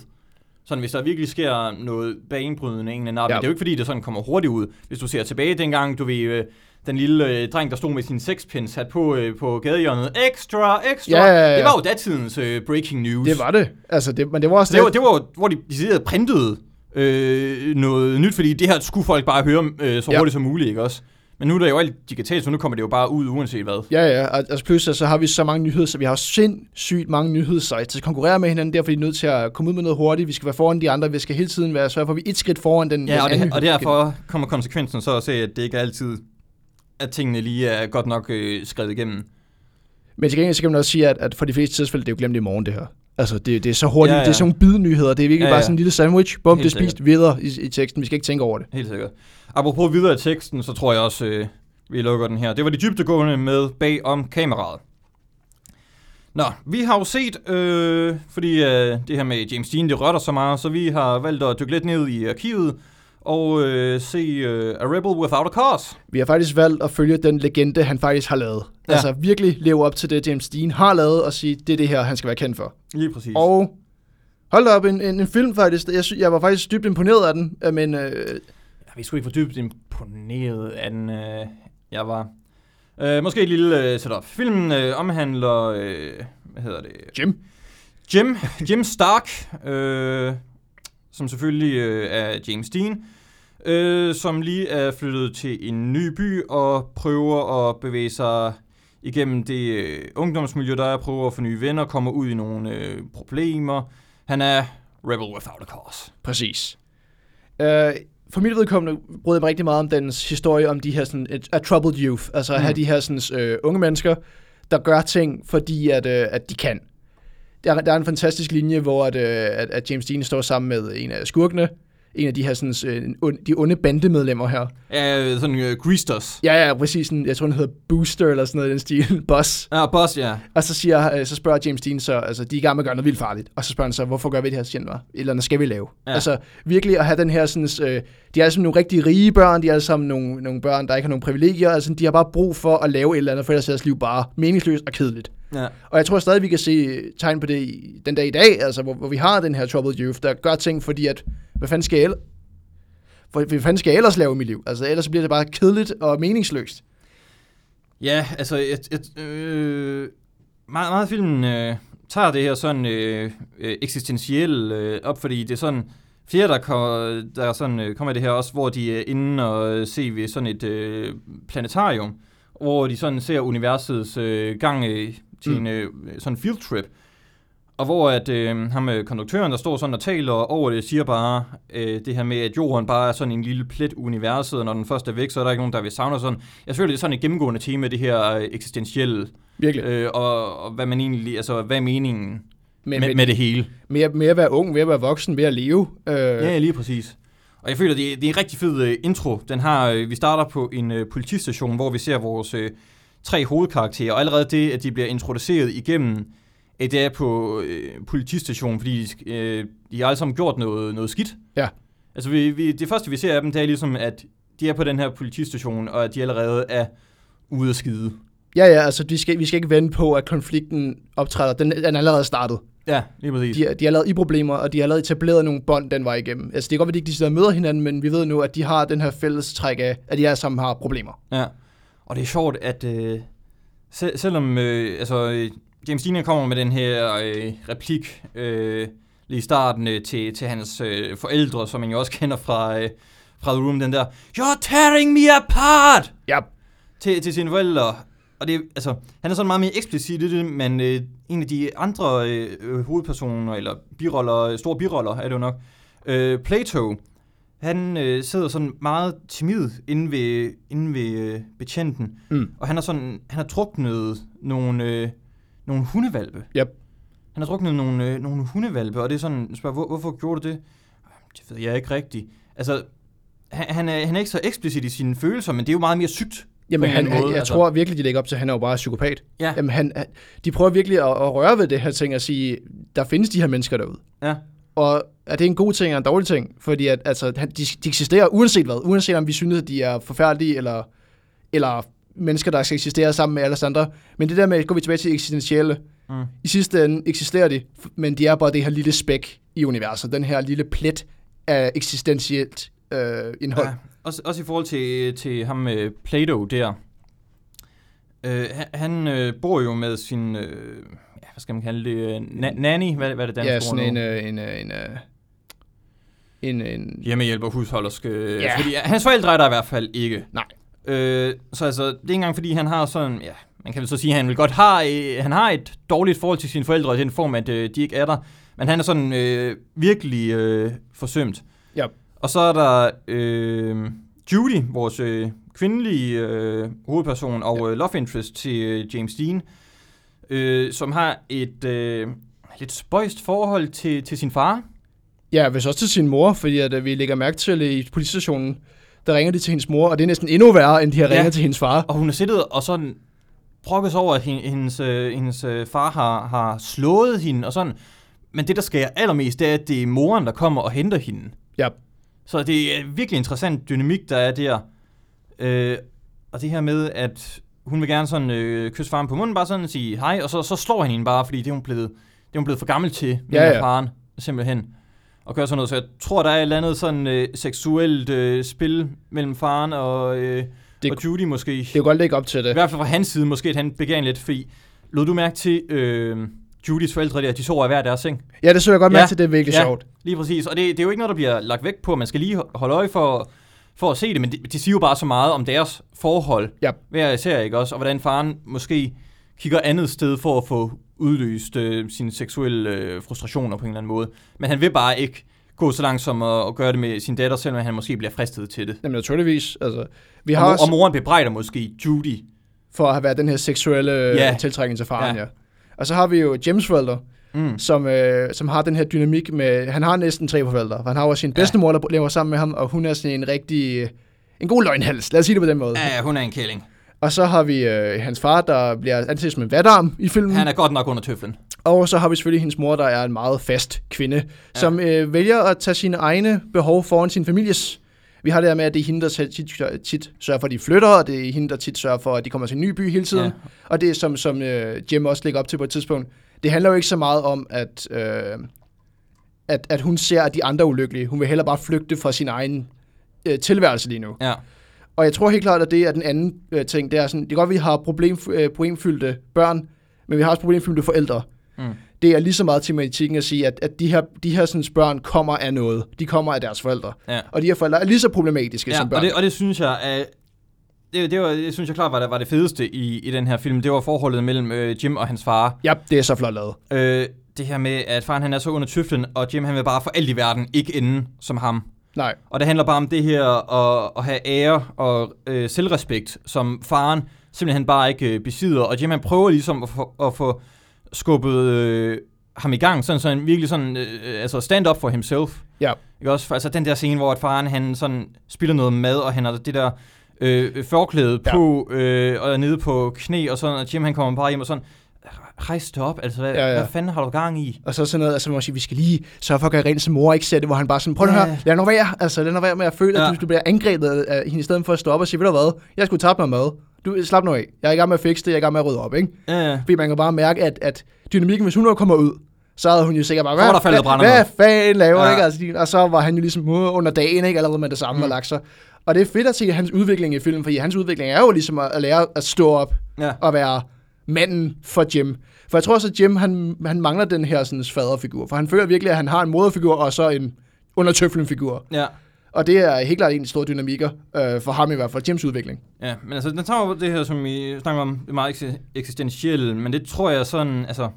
Sådan, hvis der virkelig sker noget banebrydende en eller anden. Ja. Det er jo ikke fordi, det sådan kommer hurtigt ud. Hvis du ser tilbage dengang, du ved, øh, den lille øh, dreng, der stod med sin sexpins sat på, øh, på gadehjørnet. Extra, extra. Ja, ja, ja. Det var jo datidens øh, breaking news. Det var det. Altså, det, men det var også Så det var, det var hvor de decideret printede øh, noget nyt, fordi det her skulle folk bare høre øh, så Ja. hurtigt som muligt, ikke også? Men nu er det jo alt digitalt, så nu kommer det jo bare ud uanset hvad. Ja, ja, altså pludselig så har vi så mange nyheder, så vi har sindssygt mange nyhedssites til at konkurrere med hinanden, derfor er vi nødt til at komme ud med noget hurtigt, vi skal være foran de andre, vi skal hele tiden være sørge for, at vi er et skridt foran den, Ja, og, det, og derfor kommer konsekvensen så at se, at det ikke er altid, at tingene lige er godt nok øh, skrevet igennem. Men til gengæld så kan man også sige, at, at for de fleste tilfælde, det er jo glemt i morgen det her. Altså, det, det er så hurtigt, ja, Ja, det er sådan nogle bidnyheder, det er virkelig ja, Ja, bare sådan en lille sandwich, bum, Helt det er spist videre i, i teksten, vi skal ikke tænke over det. Helt sikkert. Apropos videre i teksten, så tror jeg også, øh, vi lukker den her. Det var de dybdegående med bag om kameraet. Nå, vi har jo set, øh, fordi øh, det her med James Dean, det rørter så meget, så vi har valgt at dykke lidt ned i arkivet og øh, se øh, A Rebel Without a Cause. Vi har faktisk valgt at følge den legende, han faktisk har lavet. Ja. Altså virkelig leve op til det, James Dean har lavet, og sige, det er det her, han skal være kendt for. Lige præcis. Og hold da op, en, en, en film faktisk, jeg, sy- jeg var faktisk dybt imponeret af den, øh, men øh, Ja, vi skulle ikke for dybt imponeret af den, øh, jeg var. Øh, måske et lille øh, setup. Filmen øh, omhandler, øh, hvad hedder det? Jim, Jim, Jim Stark, øh, som selvfølgelig øh, er James Dean, øh, som lige er flyttet til en ny by og prøver at bevæge sig igennem det øh, ungdomsmiljø, der er, prøver at få nye venner, kommer ud i nogle øh, problemer. Han er rebel without a cause. præcis. Øh, for mit vedkommende brød jeg mig rigtig meget om dens historie om de her sådan, et, a troubled youth, altså at Mm. have de her sådan, øh, unge mennesker, der gør ting, fordi at, øh, at de kan. Der, er- der er en fantastisk linje, hvor at, øh, at, at James Dean står sammen med en af skurkene, en af de her sådan, øh, de onde bandemedlemmer her. Ja, sådan øh, Greasters. Ja, ja, præcis. Sådan, jeg tror, den hedder Booster eller sådan noget i den stil. Boss. Ja, boss, ja. Og så, siger, øh, så spørger James Dean så, altså de er i gang med at gøre noget vildt farligt. Og så spørger han så, hvorfor gør vi det her, siger han. Eller hvad skal vi lave? Ja. Altså virkelig at have den her sådan, øh, de er alle sammen nogle rigtig rige børn, de er alle sammen nogle, nogle børn, der ikke har nogen privilegier. Altså de har bare brug for at lave et eller andet, for ellers er deres liv bare meningsløst og kedeligt. ja. Og jeg tror stadig, vi kan se tegn på det i, den dag i dag, altså hvor, hvor vi har den her troubled youth, der gør ting, fordi at, hvad fanden skal jeg, el- hvad fanden skal jeg ellers lave i mit liv? Altså ellers bliver det bare kedeligt og meningsløst. Ja, altså, et, et, øh, meget, meget filmen øh, tager det her sådan øh, øh, eksistentielle øh, op, fordi det er sådan, flere der, kommer, der sådan, øh, kommer i det her også, hvor de er inde og øh, se ved sådan et øh, planetarium, hvor de sådan ser universets øh, gang øh, til Mm. en øh, sådan field trip, og hvor at øh, ham med konduktøren, der står sådan og taler over det, siger bare øh, det her med, at jorden bare er sådan en lille plet universet, og når den først er væk, så er der ikke nogen, der vil savne sådan. Jeg føler, det er sådan et gennemgående tema, det her øh, eksistentielle, Virkelig. øh, og, og hvad man egentlig, altså hvad er meningen Men, med, med, med det hele. Mere, mere at være ung, mere at være voksen, mere at leve. Øh, Ja, lige præcis. Og jeg føler, det er, det er en rigtig fed øh, intro. Den har, øh, vi starter på en øh, politistation, hvor vi ser vores øh, tre hovedkarakterer, og allerede det, at de bliver introduceret igennem, at det er på øh, politistationen, fordi de, øh, de har alle sammen gjort noget, noget skidt. Ja. Altså, vi, vi, det første, vi ser af dem, det er ligesom, at de er på den her politistation, og at de allerede er ude at skide. Ja, ja, altså vi skal, vi skal ikke vente på, at konflikten optræder. Den, den er allerede startet. Ja, lige præcis. De, er- de er allerede i problemer, og de har allerede etableret nogle bånd den vej igennem. Altså det kan godt være, at de ikke decideret møder hinanden, men vi ved nu, at de har den her fælles træk af, at de alle sammen har problemer. Ja, og det er sjovt, at øh, sel- selvom øh, altså, øh, James Dean kommer med den her øh, replik øh, lige i starten øh, til, til hans øh, forældre, som man jo også kender fra, øh, fra The Room, den der, You're tearing me apart! Ja, Til, til sine forældre. Og det, altså, han er sådan meget mere eksplicit i det, men øh, en af de andre øh, øh, hovedpersoner, eller biroller, store biroller er det jo nok, øh, Plato, han øh, sidder sådan meget timid inde ved, inde ved øh, betjenten, mm. og han har sådan, han har druknet nogle, øh, nogle hundevalpe. Yep. Han har druknet nogle, øh, nogle hundevalpe, og det er sådan, spørger, hvor, hvorfor gjorde du det? Det ved jeg ikke rigtigt. Altså, han, han, er, han er ikke så eksplicit i sine følelser, men det er jo meget mere sygt. Jamen, en han, måde, jeg altså. tror virkelig, de lægger op til, at han er jo bare psykopat. Ja. Jamen, han, de prøver virkelig at, at røre ved det her ting og sige, der findes de her mennesker derude. Ja. Og er det en god ting eller en dårlig ting? Fordi at, altså, han- de, de eksisterer uanset hvad. Uanset om vi synes, at de er forfærdelige, eller, eller mennesker, der skal eksistere sammen med alle andre. Men det der med, går vi tilbage til eksistentielle. Mm. I sidste ende eksisterer de, men de er bare det her lille spæk i universet. Den her lille plet af eksistentielt øh, indhold. Ja, også, også i forhold til, til ham med Plato der. Øh, han øh, bor jo med sin, øh, ja, hvad skal man kalde det, øh, na- nanny, hvad, hvad er det danske Ja, ord sådan nu? en, øh, en, øh, en, øh, en, en, Hjemmehjælper, husholdersk. Øh, Ja. Fordi hans forældre er der i hvert fald ikke. Nej. Øh, så altså, det er ikke engang fordi, han har sådan, ja, man kan vel så sige, at han vil godt har, øh, han har et dårligt forhold til sine forældre i den form, at øh, de ikke er der. Men han er sådan øh, virkelig øh, forsømt. Ja. Og så er der øh, Judy, vores øh, kvindelige øh, hovedperson og øh, love interest til øh, James Dean, øh, som har et øh, lidt spøjst forhold til, til sin far. Ja, hvis også til sin mor, fordi at, øh, vi lægger mærke til i politistationen, der ringer de til hendes mor, og det er næsten endnu værre, end de har Ja. ringet til hendes far. Og hun har siddet og sådan brokket sig over, at hen- hendes, øh, hendes øh, far har, har slået hende og sådan. Men det, der sker allermest, det er, at det er moren, der kommer og henter hende. Ja. Så det er virkelig interessant dynamik, der er der. Øh, og det her med, at hun vil gerne sådan øh, kysse faren på munden, bare sådan sige hej, og så, så slår han hende bare, fordi det er hun blevet, det er hun blevet for gammel til, med Ja, ja, faren, simpelthen. Og gør sådan noget, så jeg tror, der er et eller andet sådan øh, seksuelt øh, spil mellem faren og, øh, Det- og Judy måske. Det kan godt lægge op til I det. hvert fald fra hans side, måske at han begav lidt, fordi lod du mærke til øh, Judys forældre der, de sover i hver deres seng? Ja, det så jeg godt Ja. mærke til, det er virkelig Ja. sjovt. Lige præcis, og det, det er jo ikke noget, der bliver lagt væk på, man skal lige holde øje for, for at se det, men de, de siger jo bare så meget om deres forhold, Ja. hver især, ikke også, og hvordan faren måske kigger andet sted for at få udløst øh, sine seksuelle øh, frustrationer på en eller anden måde. Men han vil bare ikke gå så langt som at, at gøre det med sin datter, selvom han måske bliver fristet til det. Jamen naturligvis. Altså, vi Og, har mor, også, og moren bebrejder måske Judy. for at have været den her seksuelle Ja. ja. tiltrækning til faren, Ja. ja. Og så har vi jo James forældre, Mm. som, øh, som har den her dynamik med, han har næsten tre forældre. For han har også sin bedstemor, der lever sammen med ham, og hun er sådan en rigtig, øh, en god løgnhals. Lad os sige det på den måde. Ja, ja, hun er en kælling. Og så har vi øh, hans far, der bliver anset som en vatarm i filmen. Han er godt nok under tøflen. Og så har vi selvfølgelig hendes mor, der er en meget fast kvinde, ja. som øh, vælger at tage sine egne behov foran sin families. Vi har det her med, at det er hende, der tit, tit sørger for, at de flytter, og det er hende, der tit sørger for, at de kommer til en ny by hele tiden. Ja. Og det er som, som øh, Jim også lægger op til på et tidspunkt. Det handler jo ikke så meget om, at, øh, at, at hun ser, at de andre er ulykkelige. Hun vil heller bare flygte fra sin egen øh, tilværelse lige nu. Ja. Og jeg tror helt klart, at det er den anden øh, ting. Det er sådan, det kan godt, at vi har problem, øh, problemfyldte børn, men vi har også problemfyldte forældre. Mm. Det er lige så meget tematikken at sige, at, at de her, de her sådan, børn kommer af noget. De kommer af deres forældre. Ja. Og de her forældre er lige så problematiske ja som børn. og, det, og det synes jeg er... Det, det, var, det synes jeg klart var det, var det fedeste i, i den her film. Det var forholdet mellem øh, Jim og hans far. Ja, det er så flot lavet. Øh, det her med, at faren han er så under tøflen, og Jim han vil bare for alt i verden ikke ende som ham. Nej, Og det handler bare om det her at, at have ære og øh, selvrespekt, som faren simpelthen bare ikke øh, besidder. Og Jim han prøver ligesom at få, at få skubbet øh, ham i gang, sådan, så han virkelig sådan, øh, altså stand up for himself. Ja. Ikke også? Altså den der scene, hvor at faren han sådan spiller noget mad, og han har det der øh, forklæde Ja. på, øh, og er nede på knæ, og sådan, og Jim han kommer bare hjem og sådan, rejs det op, altså hvad, Ja, ja, hvad fanden har du gang i? Og så sådan noget, altså, man siger, vi skal lige sørge for at gøre rent, så mor ikke ser det, hvor han bare sådan, prøv at Ja. høre, lad nu være, altså lad nu være med at føle, at Ja. du, du bliver angrebet af hende, i stedet for at stå op og sige, ved du hvad, jeg skulle tabe noget mad. Du, slap nu af. Jeg er i gang med at fikse det, jeg er i gang med at rydde op, ikke? Ja, ja. Fordi man kan bare mærke, at, at dynamikken, hvis hun nu kommer ud, så havde hun jo sikkert bare, hvad, brænder hvad noget." fanden laver, Ja. ikke? Altså, og så var han jo ligesom under dagen, ikke? Allerede med det samme mm. Og lagt sig. Og det er fedt at se hans udvikling i filmen, fordi hans udvikling er jo ligesom at, at lære at stå op ja. og være manden for Jim. For jeg tror også, at Jim, han, han mangler den her sådan, faderfigur. For han føler virkelig, at han har en moderfigur og så en undertøflen figur. ja. Og det er helt klart en af de store dynamikker øh, for ham i hvert fald, Jims udvikling. Ja, men altså, den tager jo det her, som vi snakker om, det er meget eksistentielle, men det tror jeg sådan, altså,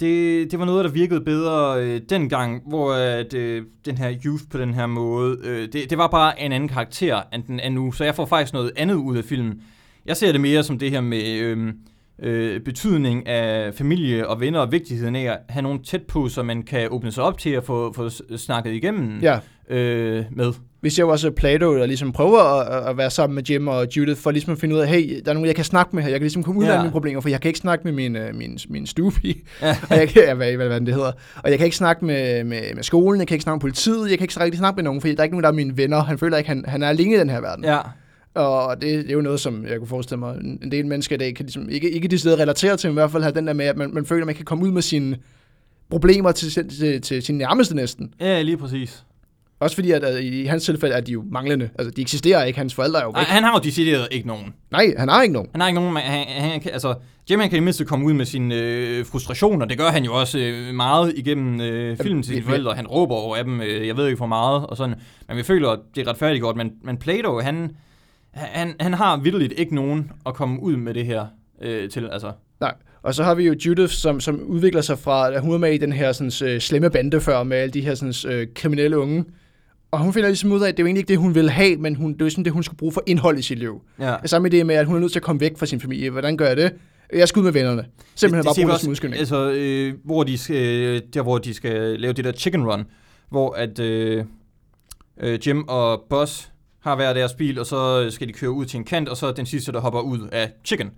det, det var noget, der virkede bedre øh, dengang, hvor at, øh, den her youth på den her måde, øh, det, det var bare en anden karakter, end den er nu, så jeg får faktisk noget andet ud af filmen. Jeg ser det mere som det her med øh, øh, betydning af familie og venner og vigtigheden af at have nogen tæt på, så man kan åbne sig op til at få, få snakket igennem Ja. Øh, med. Vi ser jo også Plato, der ligesom prøver at, at være sammen med Jim og Judith, for ligesom at finde ud af, hey, der er nogen, jeg kan snakke med her. Jeg kan ligesom komme ud af Ja. mine problemer, for jeg kan ikke snakke med min, øh, min, min stuepige. Ja. og jeg kan, ja, hvad, hvad, hvad det hedder. Og jeg kan ikke snakke med, med, med skolen, jeg kan ikke snakke med politiet, jeg kan ikke rigtig snakke med nogen, fordi der er ikke nogen, der er mine venner. Han føler ikke, han, han er alene i den her verden. Ja, Og det, det er jo noget, som jeg kunne forestille mig, en del mennesker i dag kan ligesom, ikke, ikke de steder relatere til, men i hvert fald have den der med, at man, man føler, at man kan komme ud med sine problemer til, til, til, til sine nærmeste næsten. ja lige præcis. Også fordi, at, at i hans tilfælde er de jo manglende. Altså, de eksisterer ikke. Hans forældre er jo væk. Nej, han har jo decideret ikke nogen. Nej, han har ikke nogen. Han har ikke nogen, han, han, kan- altså, Jim han kan i mindste komme ud med sine øh, frustrationer. Det gør han jo også øh, meget igennem øh, filmen til sine forældre. Han råber over af dem, øh, jeg ved ikke for meget, og sådan. Men vi føler, at det er retfærdigt men, men Plato, han, han, han har vidderligt ikke nogen at komme ud med det her øh, til, altså. Nej. Og så har vi jo Judith, som, som udvikler sig fra, at hun er med i den her sådan, øh, slemme bande før, med alle de her sådan, øh, kriminelle unge. Og hun finder ligesom ud af, at det er jo egentlig ikke det, hun vil have, men hun, det er jo sådan det, hun skal bruge for indhold i sit liv. Ja. Samme idé med, at hun er nødt til at komme væk fra sin familie. Hvordan gør jeg det? Jeg skal ud med vennerne. Simpelthen bare ser vi bruge det som. Altså, øh, hvor de skal, der hvor de skal lave det der chicken run, hvor at øh, øh, Jim og Buzz har hver deres bil, og så skal de køre ud til en kant, og så den sidste, der hopper ud af chicken.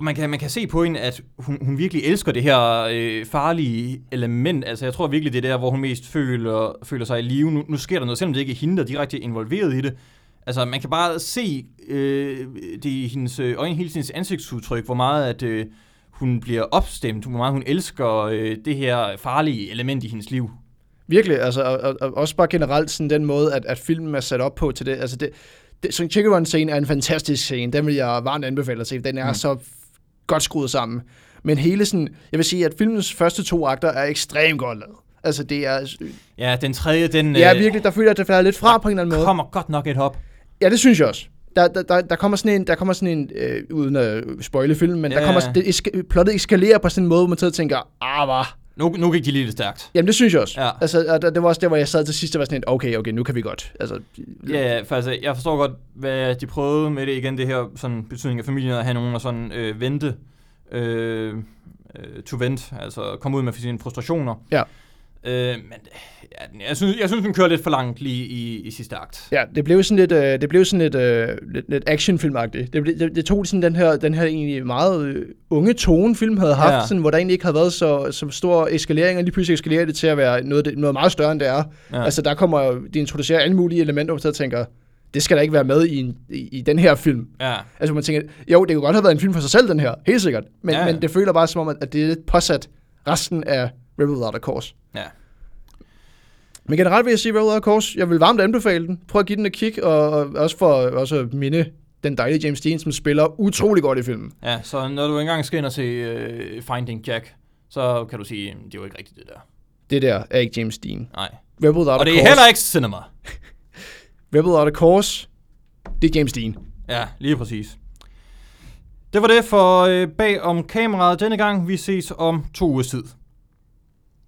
Man kan, man kan se på hende, at hun, hun virkelig elsker det her øh, farlige element. Altså, jeg tror virkelig, det er der, hvor hun mest føler, føler sig i live. Nu, nu sker der noget, selvom det ikke er hende, der er direkte involveret i det. Altså, man kan bare se øh, det i hendes øh, øjne, hele hendes ansigtsudtryk, hvor meget at øh, hun bliver opstemt, hvor meget hun elsker øh, det her farlige element i hendes liv. Virkelig, altså, og, og, og også bare generelt sådan den måde, at, at filmen er sat op på til det. Altså det, det sådan Chicken Run scene er en fantastisk scene. Den vil jeg varmt anbefale at se. Den er mm. Så godt skruet sammen. Men hele sådan, jeg vil sige, at filmens første to akter er ekstremt godt lavet. Altså det er, Ja, den tredje, den ja øh, virkelig, der føler jeg, at det falder lidt fra på en eller anden måde. kommer godt nok et hop. Ja, det synes jeg også. Der, der, der, der kommer sådan en, der kommer sådan en øh, uden at spoile filmen, men Ja, der kommer, det, plottet eskalerer på sådan en måde, hvor man tænker, ah, hvad? Nu, nu gik de lige lidt stærkt. Jamen, det synes jeg også. Ja. Altså, og det var også der, hvor jeg sad til sidst, og var sådan en, okay, okay, nu kan vi godt. Altså, Ja, ja, for altså, jeg forstår godt, hvad de prøvede med det igen, det her sådan, betydning af familien, at have nogen at sådan øh, vente, øh, øh, to vent, altså komme ud med sine frustrationer. Ja. Øh, men ja, jeg, synes, jeg synes, den kører lidt for langt lige i, i sidste akt. Ja, det blev sådan lidt, øh, det blev sådan lidt, øh, lidt, lidt actionfilmagtigt. Det, blev- det, det tog sådan den her, den her egentlig meget øh, unge tone, film havde haft, Ja. sådan, hvor der egentlig ikke havde været så, så stor eskalering, og lige pludselig eskalerer det til at være noget, noget meget større, end det er. Ja. Altså, der kommer de introducerer alle mulige elementer, hvor man tænker, det skal da ikke være med i, en, i, i den her film. ja. Altså, man tænker, jo, det kunne godt have været en film for sig selv, den her, helt sikkert. Men, Ja, men det føler bare som om, at, at det er lidt påsat resten af Rebel Without a Cause. Ja. Men generelt vil jeg sige, Rebel Without a Cause, jeg vil varmt anbefale den. Prøv at give den et kig, og, og også for også at minde den dejlige James Dean, som spiller utrolig godt i filmen. ja, så når du engang skal ind og se øh, Finding Jack, så kan du sige, "Mm, det er jo ikke rigtigt det der. Det der er ikke James Dean. Nej. Rebel Without Og det er heller ikke cinema. Rebel Without a Cause, det er James Dean. Ja, lige præcis. Det var det for øh, bag om kameraet denne gang. Vi ses om to ugers tid.